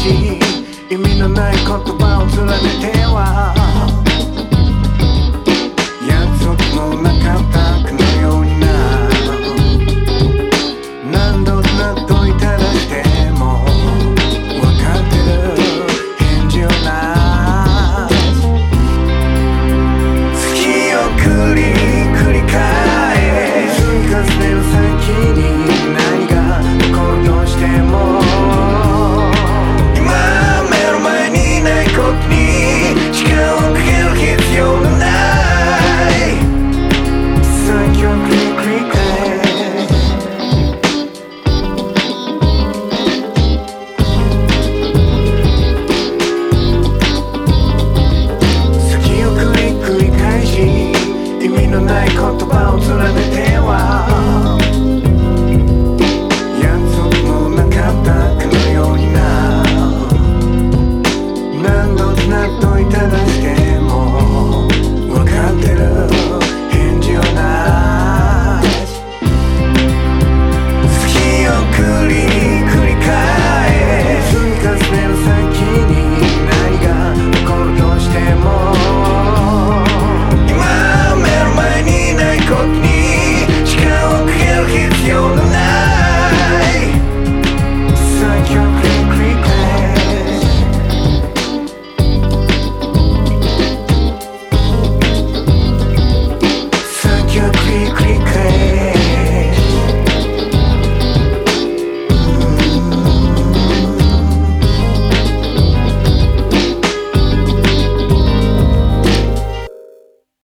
しい意味のない言葉を連ねては。